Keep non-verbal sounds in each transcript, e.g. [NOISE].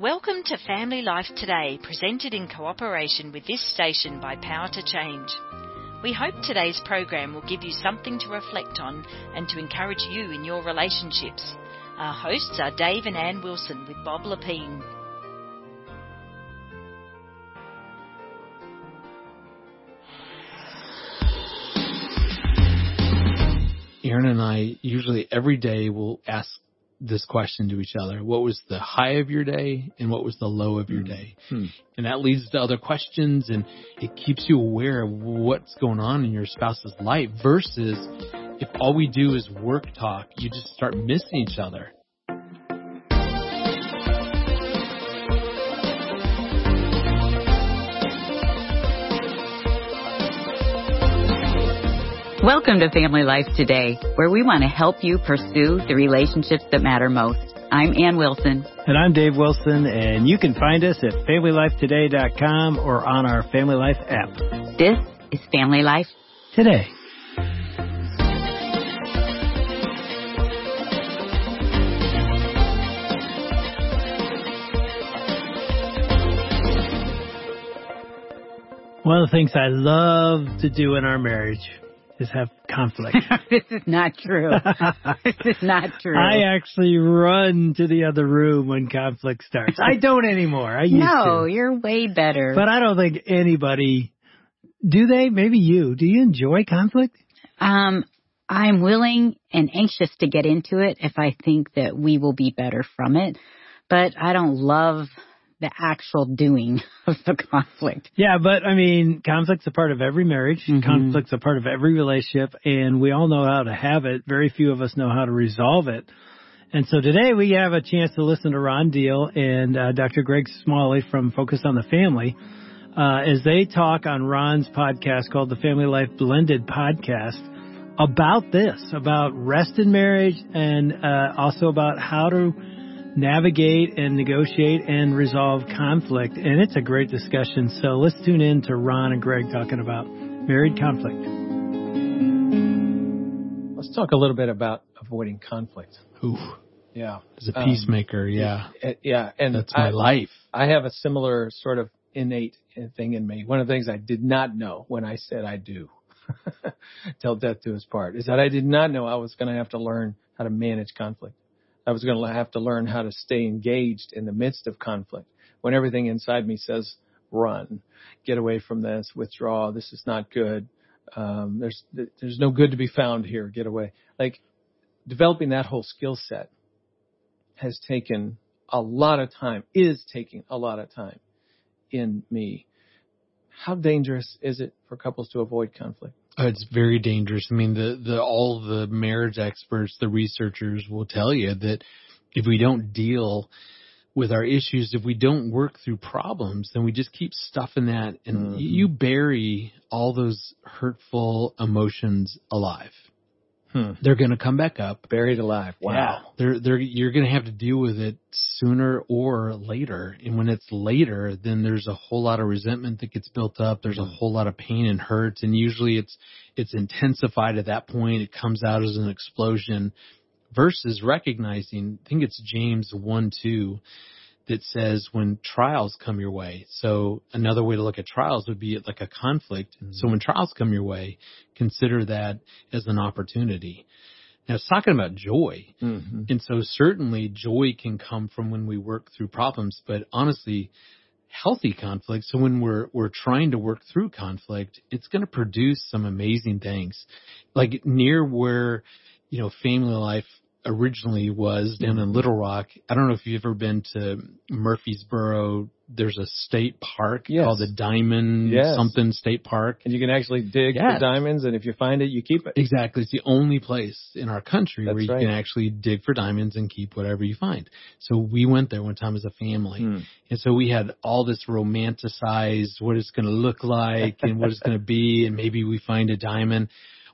Welcome to Family Life Today, presented in cooperation with this station by Power to Change. We hope today's program will give you something to reflect on and to encourage you in your relationships. Our hosts are Dave and Ann Wilson with Bob Lepine. Erin and I usually every day will ask this question to each other. What was the high of your day and what was the low of your day? Hmm. And that leads to other questions and it keeps you aware of what's going on in your spouse's life versus if all we do is work talk, you just start missing each other. Welcome to Family Life Today, where we want to help you pursue the relationships that matter most. I'm Ann Wilson. And I'm Dave Wilson, and you can find us at FamilyLifeToday.com or on our Family Life app. This is Family Life Today. One of the things I love to do in our marriage is have conflict. [LAUGHS] this is not true. [LAUGHS] this is not true. I actually run to the other room when conflict starts. I don't anymore. I used no, to. you're way better. But I don't think anybody do they? Maybe you. Do you enjoy conflict? um, I'm willing and anxious to get into it if I think that we will be better from it. But I don't love the actual doing [LAUGHS] of the conflict. Yeah, but I mean, conflict's a part of every marriage. Mhm. Conflict's a part of every relationship, and we all know how to have it. Very few of us know how to resolve it. And so today we have a chance to listen to Ron Deal and uh, Dr. Greg Smalley from Focus on the Family uh, as they talk on Ron's podcast called the Family Life Blended Podcast about this, about rest in marriage, and uh, also about how to navigate and negotiate and resolve conflict. And it's a great discussion. So let's tune in to Ron and Greg talking about married conflict. Let's talk a little bit about avoiding conflict. Ooh, Yeah. as a Um, peacemaker, yeah. Uh, Yeah, and That's my I, life. I have a similar sort of innate thing in me. One of the things I did not know when I said I do, [LAUGHS] till death do us part, is that I did not know I was going to have to learn how to manage conflict. I was going to have to learn how to stay engaged in the midst of conflict when everything inside me says run, get away from this, withdraw, this is not good. Um, there's there's no good to be found here. Get away. Like developing that whole skill set has taken a lot of time, is taking a lot of time in me. How dangerous is it for couples to avoid conflict? Uh, It's very dangerous. I mean, the, the, all the marriage experts, the researchers will tell you that if we don't deal with our issues, if we don't work through problems, then we just keep stuffing that and Mhm. you bury all those hurtful emotions alive. Hmm. They're going to come back up. Buried alive. Yeah. They're, they're, you're going to have to deal with it sooner or later. And when it's later, then there's a whole lot of resentment that gets built up. There's a whole lot of pain and hurt. And usually it's, it's intensified at that point. It comes out as an explosion versus recognizing, I think it's James 1 2 that says when trials come your way. So another way to look at trials would be like a conflict. So when trials come your way, consider that as an opportunity. Now it's talking about joy. Mm-hmm. And so certainly joy can come from when we work through problems, but honestly, healthy conflict. So when we're, we're trying to work through conflict, it's going to produce some amazing things. Like near where, you know, family life originally was down in Little Rock. I don't know if you've ever been to Murfreesboro. There's a state park Yes. called the Diamond Yes. something State Park. And you can actually dig Yes. for diamonds, and if you find it, you keep it. Exactly. It's the only place in our country That's where you right. can actually dig for diamonds and keep whatever you find. So we went there one time as a family. Hmm. And so we had all this romanticized what it's going to look like and what it's going to be. And maybe we find a diamond.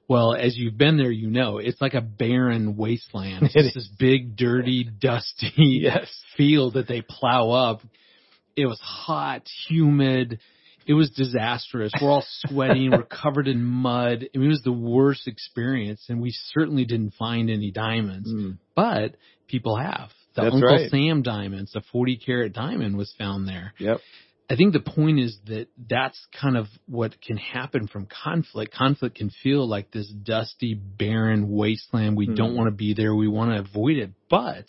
Well, as you've been there, you know, it's like a barren wasteland. [LAUGHS] It's this big, dirty, dusty [LAUGHS] Yes. field that they plow up. It was hot, humid. It was disastrous. We're all sweating. [LAUGHS] We're covered in mud. I mean, it was the worst experience and we certainly didn't find any diamonds, Mm. but people have The That's Uncle right. Sam diamonds, the 40 carat diamond was found there. Yep. I think the point is that that's kind of what can happen from conflict. Conflict can feel like this dusty, barren wasteland. We Hmm. don't want to be there. We want to avoid it, but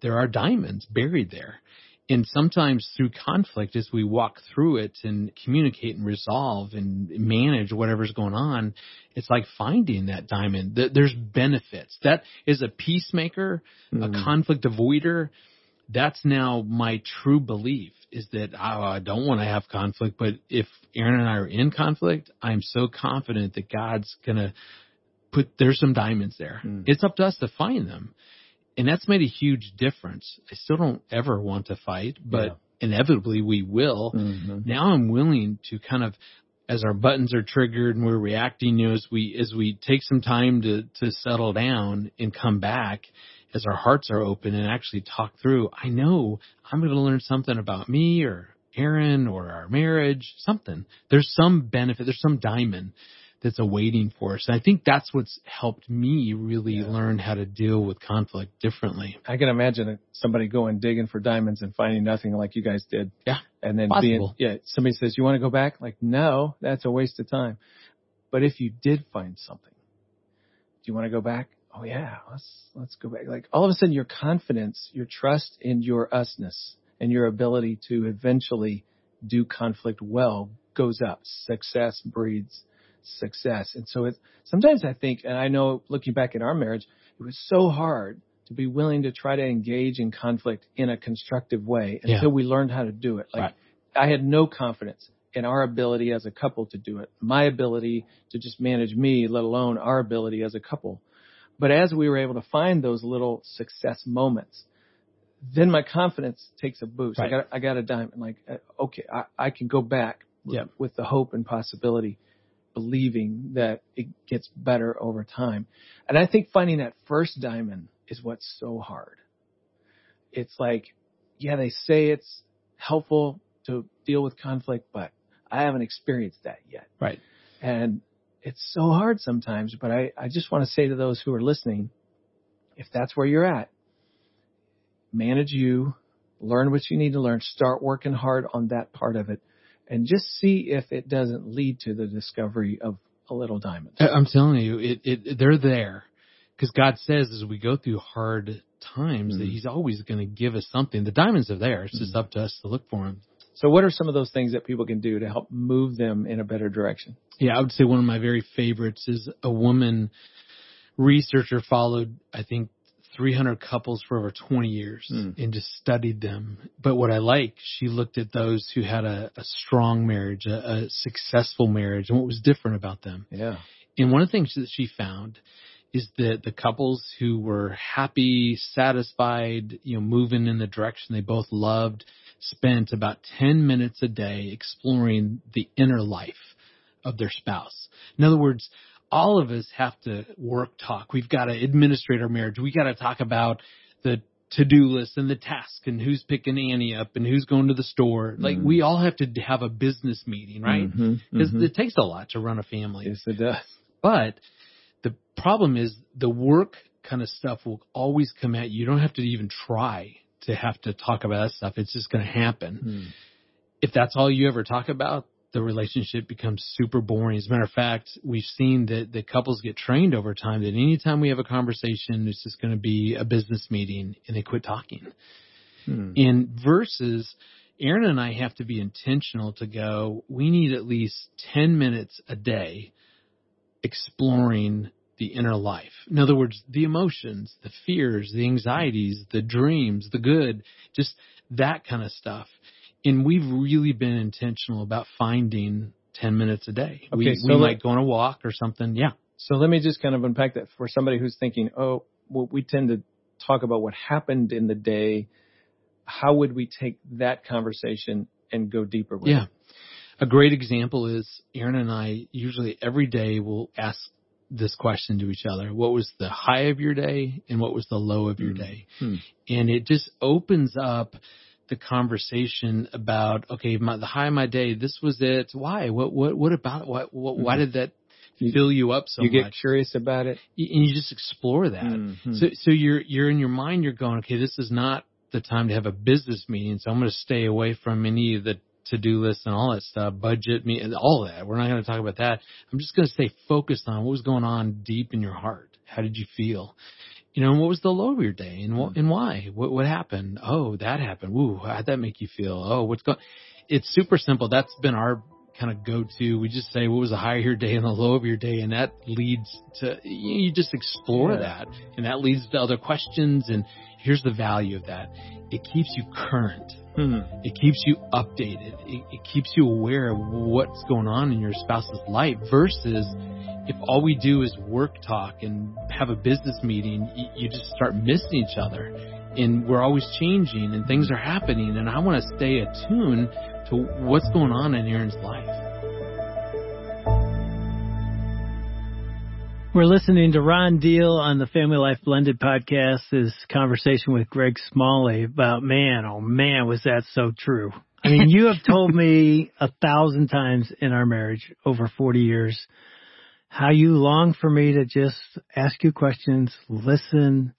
there are diamonds buried there. And sometimes through conflict, as we walk through it and communicate and resolve and manage whatever's going on, it's like finding that diamond. There's benefits. That is a peacemaker, a Mhm. conflict avoider. That's now my true belief is that oh, I don't want to have conflict, but if Erin and I are in conflict, I'm so confident that God's gonna put there's some diamonds there. Mm. It's up to us to find them. And that's made a huge difference. I still don't ever want to fight, but inevitably we will. Mhm. Now I'm willing to kind of as our buttons are triggered and we're reacting, you know, as we as we take some time to to settle down and come back, as our hearts are open and actually talk through, I know I'm going to learn something about me or Erin or our marriage, something. There's some benefit, there's some diamond that's awaiting for us. And I think that's what's helped me really Yeah. learn how to deal with conflict differently. I can imagine somebody going digging for diamonds and finding nothing like you guys did. Yeah. And then Possible. being, yeah, somebody says, you want to go back? Like, no, that's a waste of time. But if you did find something, do you want to go back? Oh yeah, let's, let's go back. Like all of a sudden your confidence, your trust in your usness and your ability to eventually do conflict well goes up. Success breeds success. And so it's, sometimes I think, and I know looking back at our marriage, it was so hard to be willing to try to engage in conflict in a constructive way Yeah. until we learned how to do it. Like Right. I had no confidence in our ability as a couple to do it, my ability to just manage me, let alone our ability as a couple. But as we were able to find those little success moments, then my confidence takes a boost. I got, I got a diamond. Like, uh, okay, I, I can go back with, Yeah. with the hope and possibility, believing that it gets better over time. And I think finding that first diamond is what's so hard. It's like, yeah, they say it's helpful to deal with conflict, but I haven't experienced that yet. Right. And it's so hard sometimes, but I, I just want to say to those who are listening, if that's where you're at, manage you, learn what you need to learn, start working hard on that part of it, and just see if it doesn't lead to the discovery of a little diamond. I'm telling you, it, it they're there because God says as we go through hard times that Mhm. He's always going to give us something. The diamonds are there. It's just Mhm. up to us to look for them. So what are some of those things that people can do to help move them in a better direction? Yeah, I would say one of my very favorites is a woman researcher followed, I think, 300 couples for over 20 years Mm. and just studied them. But what I like, she looked at those who had a, a strong marriage, a, a successful marriage, and what was different about them. Yeah. And one of the things that she found is that the couples who were happy, satisfied, you know, moving in the direction they both loved, spent about 10 minutes a day exploring the inner life of their spouse. In other words, all of us have to work talk. We've got to administrate our marriage. We got to talk about the to-do list and the task and who's picking Annie up and who's going to the store. Like Mhm. we all have to have a business meeting, right? Because mhm. it takes a lot to run a family. yes, it does. But the problem is the work kind of stuff will always come at you. You don't have to even try to have to talk about that stuff. It's just going to happen. Hmm. If that's all you ever talk about, the relationship becomes super boring. As a matter of fact, we've seen that the couples get trained over time that anytime we have a conversation, it's just going to be a business meeting and they quit talking. Hmm. And versus Erin and I have to be intentional to go, we need at least 10 minutes a day exploring the inner life. In other words, the emotions, the fears, the anxieties, the dreams, the good, just that kind of stuff. And we've really been intentional about finding 10 minutes a day. we Okay, so we let- might go on a walk or something. Yeah. So let me just kind of unpack that for somebody who's thinking, oh, well, we tend to talk about what happened in the day. How would we take that conversation and go deeper with Yeah. it? A great example is Erin and I usually every day will ask this question to each other. What was the high of your day and what was the low of your Hmm. day? Hmm. And it just opens up the conversation about, okay, my, the high of my day, this was it. Why? What, what, what about, what, what, why Mhm. did that fill you up so you much. get curious about it. and you just explore that. Mhm. So, so you're, you're in your mind, you're going, okay, this is not the time to have a business meeting. So I'm going to stay away from any of the to-do lists and all that stuff, budget me and all that. We're not going to talk about that. I'm just going to stay focused on what was going on deep in your heart. How did you feel? You know, and what was the low of your day and what, mm-hmm. and why? What, what happened? Oh, that happened. Ooh, how'd that make you feel? Oh, what's going, it's super simple. That's been our kind of go to. We just say what was the high of your day and the low of your day, and that leads to you, you just explore Yeah. that, and that leads to other questions. And here's the value of that: it keeps you current. Hmm. It keeps you updated. It, it keeps you aware of what's going on in your spouse's life versus if all we do is work talk and have a business meeting, you, you just start missing each other. And we're always changing and things are happening. And I want to stay attuned to what's going on in Erin's life. We're listening to Ron Deal on the Family Life Blended podcast. This conversation with Greg Smalley about man, oh man, was that so true. I mean, you have told me a thousand times in our marriage over 40 years how you long for me to just ask you questions, listen,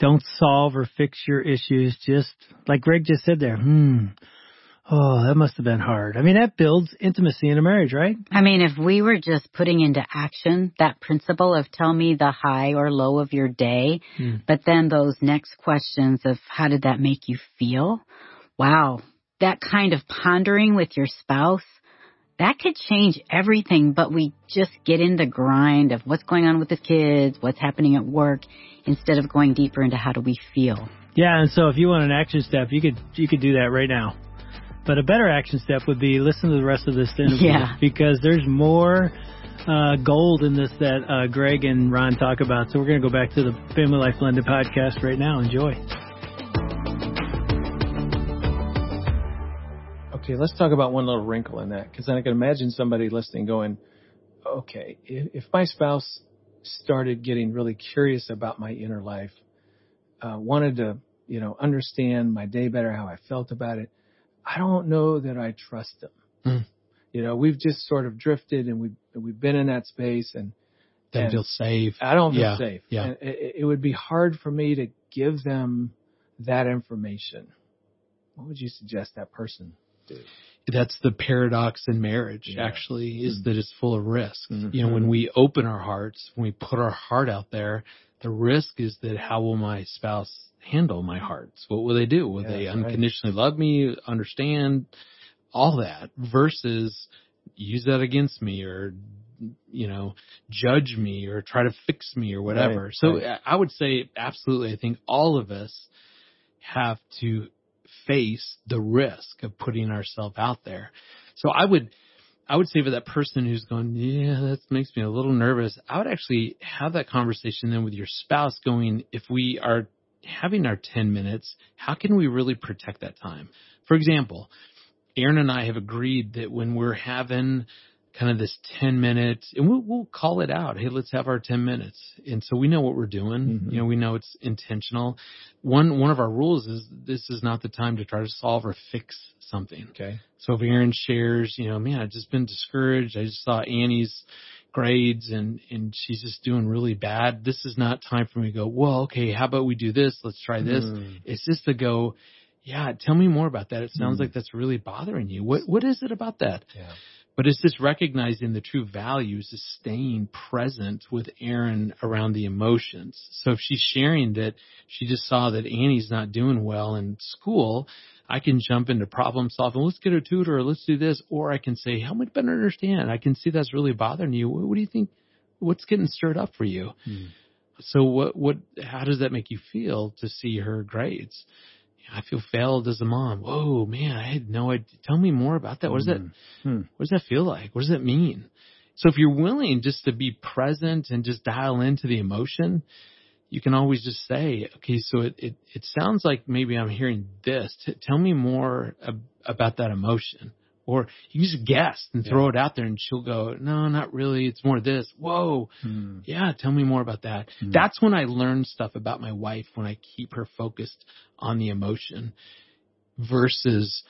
don't solve or fix your issues. Just like Greg just said there, hmm. Oh, that must have been hard. I mean, that builds intimacy in a marriage, right? I mean, if we were just putting into action that principle of tell me the high or low of your day, Hmm. but then those next questions of how did that make you feel? Wow. That kind of pondering with your spouse, that could change everything, but we just get in the grind of what's going on with the kids, what's happening at work, instead of going deeper into how do we feel. Yeah, and so if you want an action step, you could you could do that right now. But a better action step would be listen to the rest of this interview Yeah. because there's more uh, gold in this that uh, Greg and Ron talk about. So we're going to go back to the Family Life Blended podcast right now. Enjoy. Okay, let's talk about one little wrinkle in that because I can imagine somebody listening going, okay, if, if my spouse started getting really curious about my inner life, uh, wanted to, you know, understand my day better, how I felt about it, I don't know that I trust them. Mm. You know, we've just sort of drifted and we've, we've been in that space and Don't feel safe. I don't feel Yeah, safe. yeah. And it, it would be hard for me to give them that information. What would you suggest that person do? That's the paradox in marriage, Yeah. actually, is Mhm. that it's full of risk. Mhm. You know, when we open our hearts, when we put our heart out there, the risk is that how will my spouse handle my hearts? What will they do? Will Yeah, they right. unconditionally love me, understand all that versus use that against me or, you know, judge me or try to fix me or whatever. Right, so right. I- I would say absolutely. I think all of us have to face the risk of putting ourselves out there. So I would, I would say for that person who's going, yeah, that makes me a little nervous. I would actually have that conversation then with your spouse going, if we are having our 10 minutes, how can we really protect that time? For example, Erin and I have agreed that when we're having kind of this 10 minutes and we'll, we'll call it out. Hey, let's have our 10 minutes. And so we know what we're doing. Mhm. You know, we know it's intentional. One, one of our rules is this is not the time to try to solve or fix something. Okay. So if Erin shares, you know, man, I've just been discouraged. I just saw Annie's grades and, and she's just doing really bad. This is not time for me to go, well, okay, how about we do this? Let's try this. Mm. It's just to go, yeah, tell me more about that. It sounds Mm. like that's really bothering you. What, what is it about that? Yeah. But it's just recognizing the true values is staying present with Erin around the emotions. So if she's sharing that she just saw that Annie's not doing well in school, I can jump into problem solving. Let's get a tutor or let's do this. Or I can say, help me better understand. I can see that's really bothering you. What, what do you think? What's getting stirred up for you? Mm. So what, what, how does that make you feel to see her grades? I feel failed as a mom. Whoa, man, I had no idea. Tell me more about that. What does that, Mm. Hmm. what does that feel like? What does that mean? So if you're willing just to be present and just dial into the emotion, you can always just say, okay, so it, it, it sounds like maybe I'm hearing this. T- tell me more ab- about that emotion. Or you just guess and throw it out there and she'll go, no, not really. It's more this. Whoa. Hmm. Yeah, tell me more about that. Hmm. That's when I learn stuff about my wife when I keep her focused on the emotion versus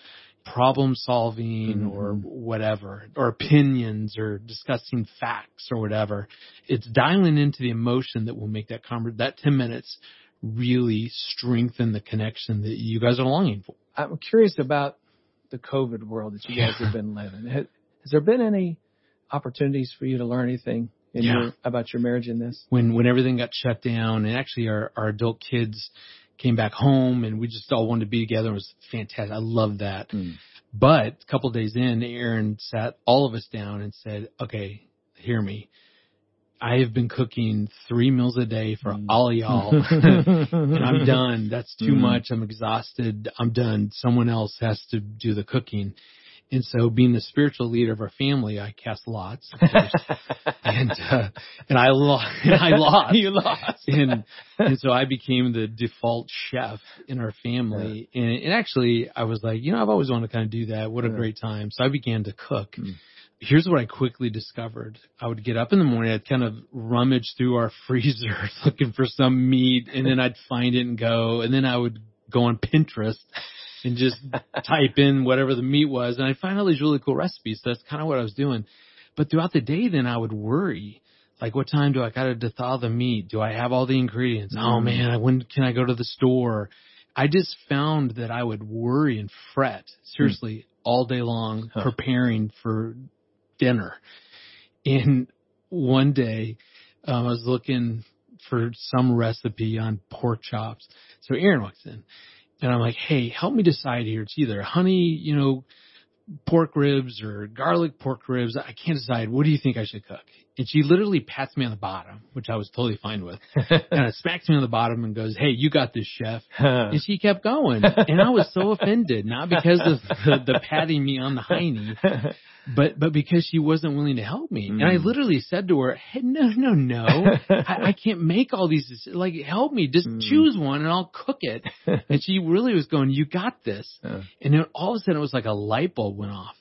problem solving Mm-hmm. or whatever, or opinions or discussing facts or whatever. It's dialing into the emotion that will make that conver- that 10 minutes really strengthen the connection that you guys are longing for. I'm curious about the COVID world that you guys [LAUGHS] have been living. Has, has there been any opportunities for you to learn anything in Yeah. your, about your marriage in this? when when everything got shut down and actually our our adult kids came back home and we just all wanted to be together. It was fantastic. I love that. Mm. But a couple days in, Erin sat all of us down and said, "Okay, hear me. I have been cooking three meals a day for Mm. all y'all, [LAUGHS] and I'm done. That's too Mm. much. I'm exhausted. I'm done. Someone else has to do the cooking." And so, being the spiritual leader of our family, I cast lots, [LAUGHS] and uh, and I lost. [LAUGHS] And I lost. you lost. and and so I became the default chef in our family. And, and actually, I was like, you know, I've always wanted to kind of do that. What a Yeah. great time! So I began to cook. Mm. Here's what I quickly discovered. I would get up in the morning, I'd kind of rummage through our [LAUGHS] freezer [LAUGHS] looking for some meat, and then I'd find it and go, and then I would go on Pinterest and just [LAUGHS] type in whatever the meat was, and I'd find all these really cool recipes. So that's kind of what I was doing. But throughout the day, then I would worry. Like, what time do I gotta thaw the meat? Do I have all the ingredients? Oh Mm. man, when can I go to the store? I just found that I would worry and fret seriously all day long Huh. preparing for dinner. And one day, um, I was looking for some recipe on pork chops. So Erin walks in and I'm like, Hey, help me decide here. It's either honey, you know, pork ribs or garlic pork ribs. I can't decide. What do you think I should cook? And she literally pats me on the bottom, which I was totally fine with. [LAUGHS] kind of smacks me on the bottom and goes, Hey, you got this chef. [LAUGHS] And she kept going. And I was so offended, not because of the, the patting me on the hiney, [LAUGHS] but, but because she wasn't willing to help me. And I Mm. literally said to her, Hey, no, no, no. I, I can't make all these. Like, help me. Just Mm. choose one and I'll cook it. And she really was going, you got this. Yeah. And then all of a sudden it was like a light bulb went off.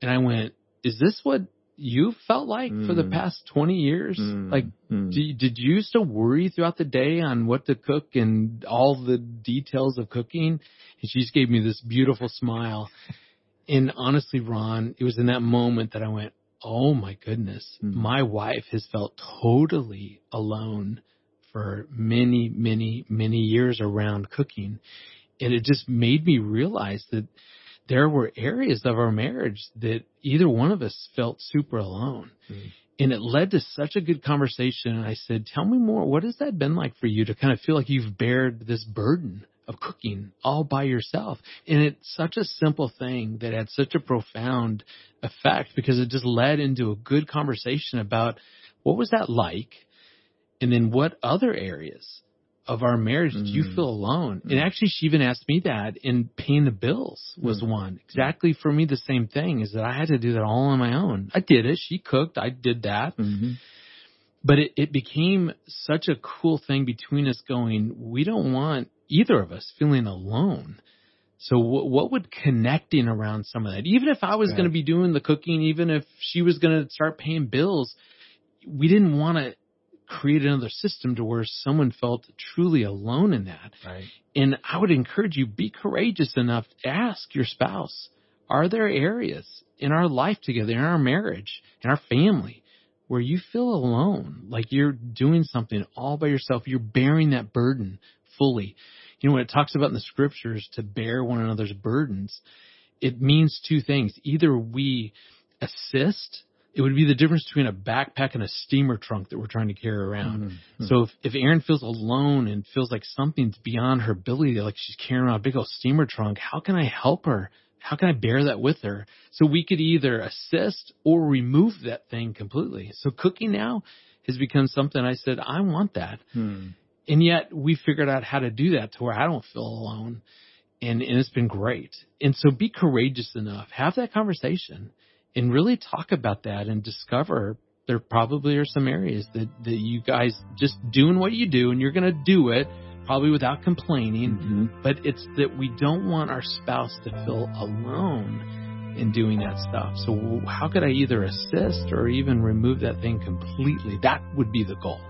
And I went, is this what you felt like for the Mm. past 20 years? Mm. Like, Mm. do did you used to worry throughout the day on what to cook and all the details of cooking? And she just gave me this beautiful smile. And honestly, Ron, it was in that moment that I went, Oh my goodness, Mm. my wife has felt totally alone for many, many, many years around cooking. And it just made me realize that there were areas of our marriage that either one of us felt super alone. Mm. And it led to such a good conversation. And I said, tell me more. What has that been like for you to kind of feel like you've bared this burden of cooking all by yourself? And it's such a simple thing that had such a profound effect because it just led into a good conversation about what was that like? And then what other areas of our marriage did you Mm. feel alone? And Mm. actually, she even asked me that And paying the bills was Mm. one. Exactly for me, the same thing is that I had to do that all on my own. I did it. She cooked. I did that. Mhm. But it, it became such a cool thing between us going, we don't want either of us feeling alone. So what, what would connecting around some of that, even if I was Right. going to be doing the cooking, even if she was going to start paying bills, we didn't want to create another system to where someone felt truly alone in that. Right. And I would encourage you, be courageous enough to ask your spouse, are there areas in our life together, in our marriage, in our family, where you feel alone, like you're doing something all by yourself, you're bearing that burden fully. You know, when it talks about in the scriptures to bear one another's burdens, it means two things. Either we assist, it would be the difference between a backpack and a steamer trunk that we're trying to carry around. Mhm. So if, if Erin feels alone and feels like something's beyond her ability, like she's carrying around a big old steamer trunk, how can I help her? How can I bear that with her? So we could either assist or remove that thing completely. So cooking now has become something I said, I want that. Hmm. And yet we figured out how to do that to where I don't feel alone. And, and it's been great. And so be courageous enough, have that conversation and really talk about that and discover there probably are some areas that, that you guys just doing what you do and you're going to do it probably without complaining. Mhm. But it's that we don't want our spouse to feel alone in doing that stuff. So how could I either assist or even remove that thing completely? That would be the goal.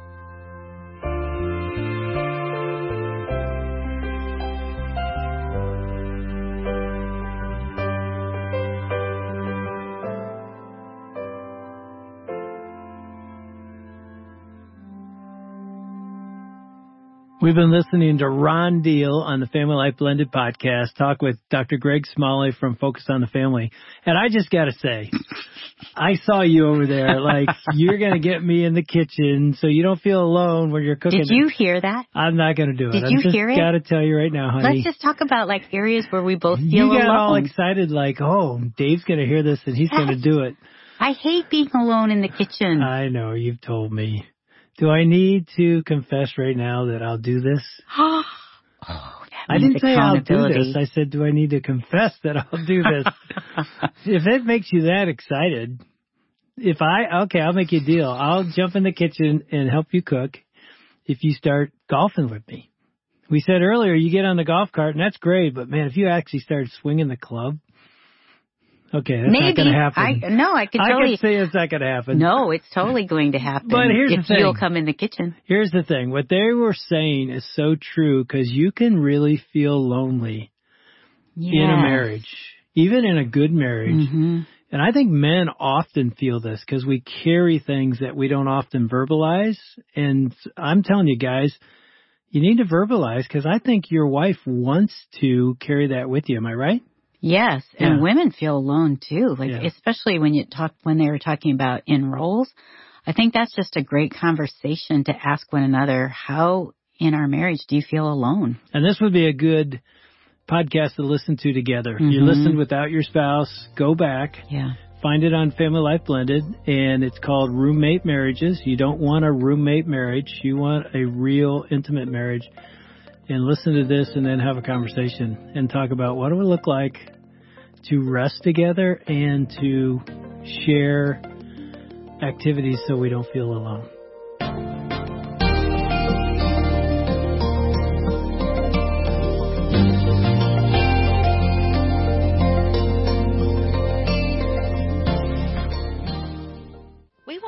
We've been listening to Ron Deal on the Family Life Blended podcast, talk with Dr. Greg Smalley from Focus on the Family. And I just gotta say, I saw you over there, like, [LAUGHS] you're gonna get me in the kitchen so you don't feel alone when you're cooking. Did you hear that? I'm not gonna do it. Did I'm you hear it? gotta tell you right now, honey. Let's just talk about like areas where we both feel alone. you got alone. all excited like, oh, Dave's gonna hear this and he's gonna do it. I hate being alone in the kitchen. I know, you've told me. Do I need to confess right now that I'll do this? [GASPS] oh, I didn't say I'll do this. I said, do I need to confess that I'll do this? [LAUGHS] if it makes you that excited, if I, okay, I'll make you a deal. I'll jump in the kitchen and help you cook if you start golfing with me. We said earlier you get on the golf cart and that's great, but man, if you actually start swinging the club, okay, that's Maybe not going to happen. I no, I could I totally. can say it's not going to happen. no, it's totally going to happen. But here's if the thing. you'll come in the kitchen. Here's the thing. What they were saying is so true because you can really feel lonely in a marriage, even in a good marriage. Mhm. And I think men often feel this because we carry things that we don't often verbalize. And I'm telling you guys, you need to verbalize because I think your wife wants to carry that with you. Am I right? Yes, and Yeah. women feel alone too. Like Yeah. especially when you talk when they were talking about in roles. I think that's just a great conversation to ask one another. How in our marriage do you feel alone? And this would be a good podcast to listen to together. You Mhm. listened without your spouse, go back, Yeah. Find it on Family Life Blended, and it's called Roommate Marriages. You don't want a roommate marriage. You want a real intimate marriage. And listen to this and then have a conversation and talk about what it would look like to rest together and to share activities so we don't feel alone.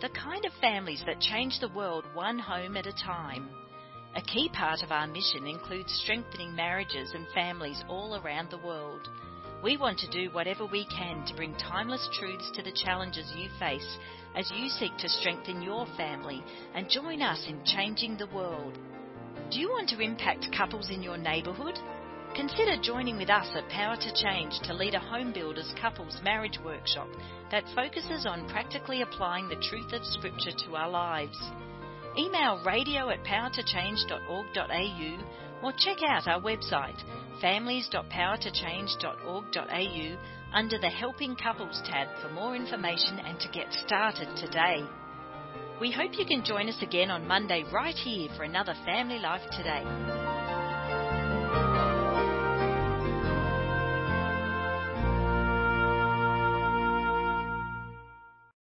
the kind of families that change the world one home at a time. A key part of our mission includes strengthening marriages and families all around the world. We want to do whatever we can to bring timeless truths to the challenges you face as you seek to strengthen your family and join us in changing the world. Do you want to impact couples in your neighbourhood? Consider joining with us at Power to Change to lead a home builders couples marriage workshop that focuses on practically applying the truth of Scripture to our lives. Email radio at powertochange.org.au or check out our website families.powertochange.org.au under the Helping Couples tab for more information and to get started today. We hope you can join us again on Monday right here for another Family Life Today.